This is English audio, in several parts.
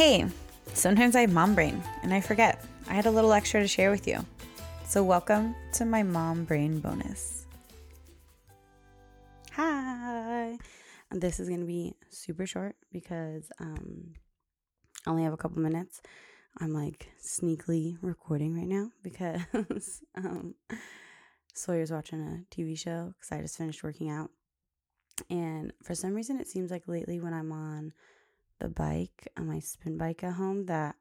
Hey, sometimes I have mom brain and I forget. I had a little extra to share with you. So, welcome to my mom brain bonus. Hi. This is going to be super short because um, I only have a couple minutes. I'm like sneakily recording right now because um, Sawyer's watching a TV show because I just finished working out. And for some reason, it seems like lately when I'm on the bike on my spin bike at home that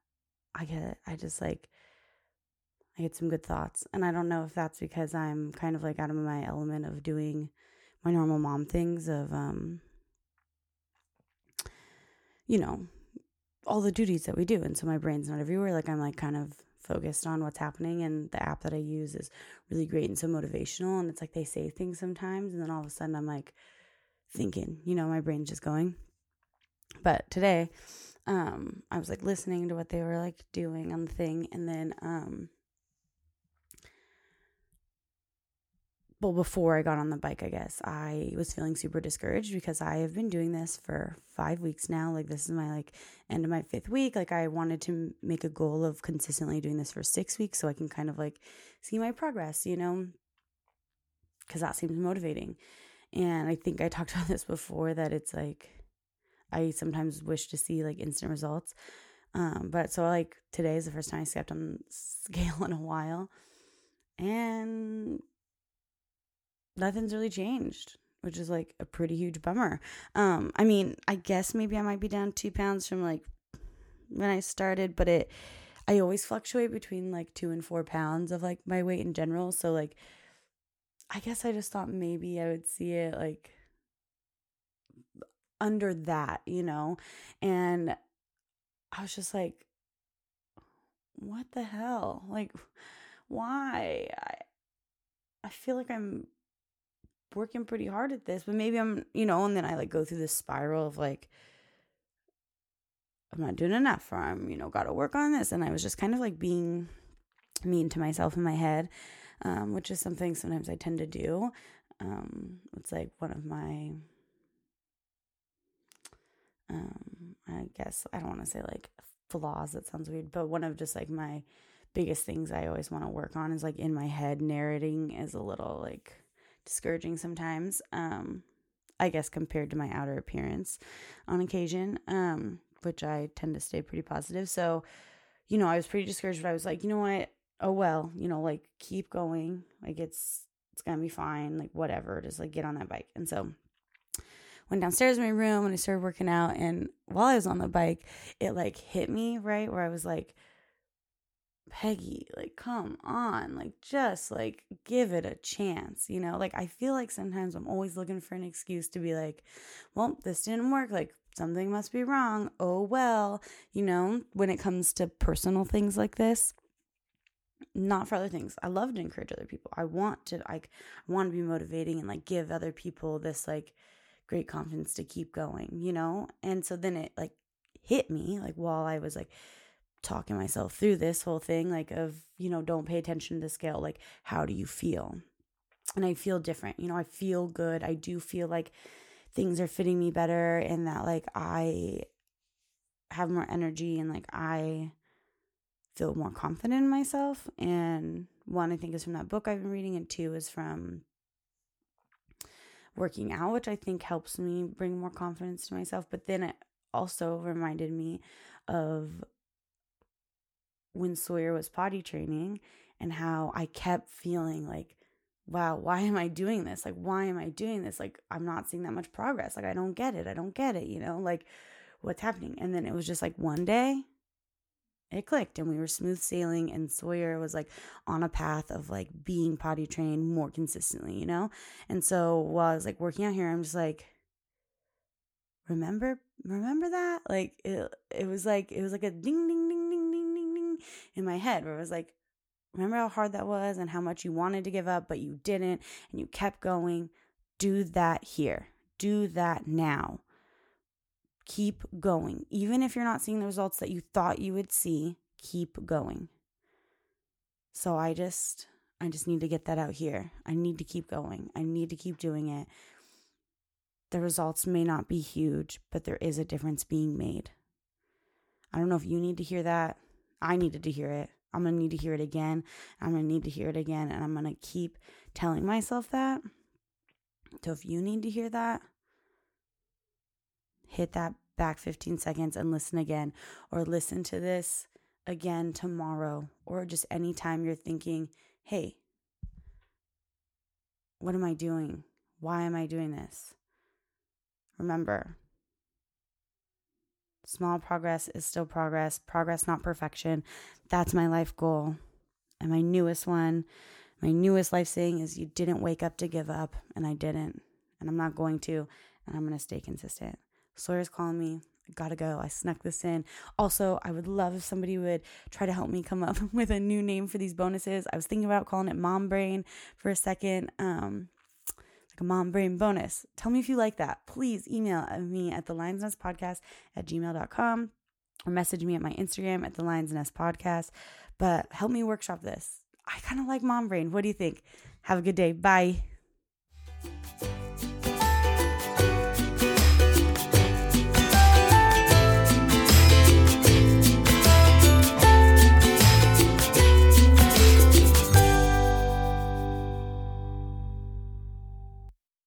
I get I just like I get some good thoughts. And I don't know if that's because I'm kind of like out of my element of doing my normal mom things of um you know, all the duties that we do. And so my brain's not everywhere. Like I'm like kind of focused on what's happening and the app that I use is really great and so motivational and it's like they say things sometimes and then all of a sudden I'm like thinking, you know, my brain's just going. But today, um, I was like listening to what they were like doing on the thing, and then, um, well, before I got on the bike, I guess I was feeling super discouraged because I have been doing this for five weeks now. Like, this is my like end of my fifth week. Like, I wanted to make a goal of consistently doing this for six weeks so I can kind of like see my progress, you know, because that seems motivating. And I think I talked about this before that it's like, I sometimes wish to see like instant results. Um, but so like today is the first time I stepped on scale in a while, and nothing's really changed, which is like a pretty huge bummer. Um, I mean, I guess maybe I might be down two pounds from like when I started, but it I always fluctuate between like two and four pounds of like my weight in general. So like I guess I just thought maybe I would see it like under that, you know? And I was just like, what the hell? Like, why? I, I feel like I'm working pretty hard at this, but maybe I'm, you know, and then I like go through this spiral of like, I'm not doing enough, or I'm, you know, got to work on this. And I was just kind of like being mean to myself in my head, um, which is something sometimes I tend to do. Um, it's like one of my um, I guess I don't want to say like flaws, that sounds weird, but one of just like my biggest things I always want to work on is like in my head, narrating is a little like discouraging sometimes. Um, I guess compared to my outer appearance on occasion, um, which I tend to stay pretty positive. So, you know, I was pretty discouraged, but I was like, you know what? Oh well, you know, like keep going. Like it's it's gonna be fine. Like whatever. Just like get on that bike. And so went downstairs in my room and I started working out. And while I was on the bike, it like hit me, right? Where I was like, Peggi, like, come on, like, just like give it a chance, you know? Like, I feel like sometimes I'm always looking for an excuse to be like, well, this didn't work. Like, something must be wrong. Oh, well, you know, when it comes to personal things like this not for other things. I love to encourage other people. I want to like I want to be motivating and like give other people this like great confidence to keep going, you know? And so then it like hit me like while I was like talking myself through this whole thing like of, you know, don't pay attention to the scale, like how do you feel? And I feel different. You know, I feel good. I do feel like things are fitting me better and that like I have more energy and like I feel more confident in myself. And one I think is from that book I've been reading, and two is from working out, which I think helps me bring more confidence to myself. But then it also reminded me of when Sawyer was potty training and how I kept feeling like, wow, why am I doing this? Like, why am I doing this? Like, I'm not seeing that much progress. Like, I don't get it. I don't get it, you know, like what's happening. And then it was just like one day it clicked and we were smooth sailing and Sawyer was like on a path of like being potty trained more consistently, you know? And so while I was like working out here, I'm just like, remember, remember that? Like it, it was like, it was like a ding, ding, ding, ding, ding, ding, ding in my head where it was like, remember how hard that was and how much you wanted to give up, but you didn't and you kept going. Do that here. Do that now keep going. Even if you're not seeing the results that you thought you would see, keep going. So I just I just need to get that out here. I need to keep going. I need to keep doing it. The results may not be huge, but there is a difference being made. I don't know if you need to hear that. I needed to hear it. I'm going to need to hear it again. I'm going to need to hear it again. And I'm going to keep telling myself that. So if you need to hear that, hit that back 15 seconds and listen again, or listen to this again tomorrow, or just anytime you're thinking, hey, what am I doing? Why am I doing this? Remember, small progress is still progress, progress, not perfection. That's my life goal. And my newest one, my newest life saying is you didn't wake up to give up, and I didn't. And I'm not going to, and I'm going to stay consistent. Sawyer's calling me. Gotta go. I snuck this in. Also, I would love if somebody would try to help me come up with a new name for these bonuses. I was thinking about calling it Mom Brain for a second. Um, like a mom brain bonus. Tell me if you like that. Please email me at the Lions Nest podcast at gmail.com or message me at my Instagram at the Lions Nest podcast. But help me workshop this. I kind of like mom brain. What do you think? Have a good day. Bye.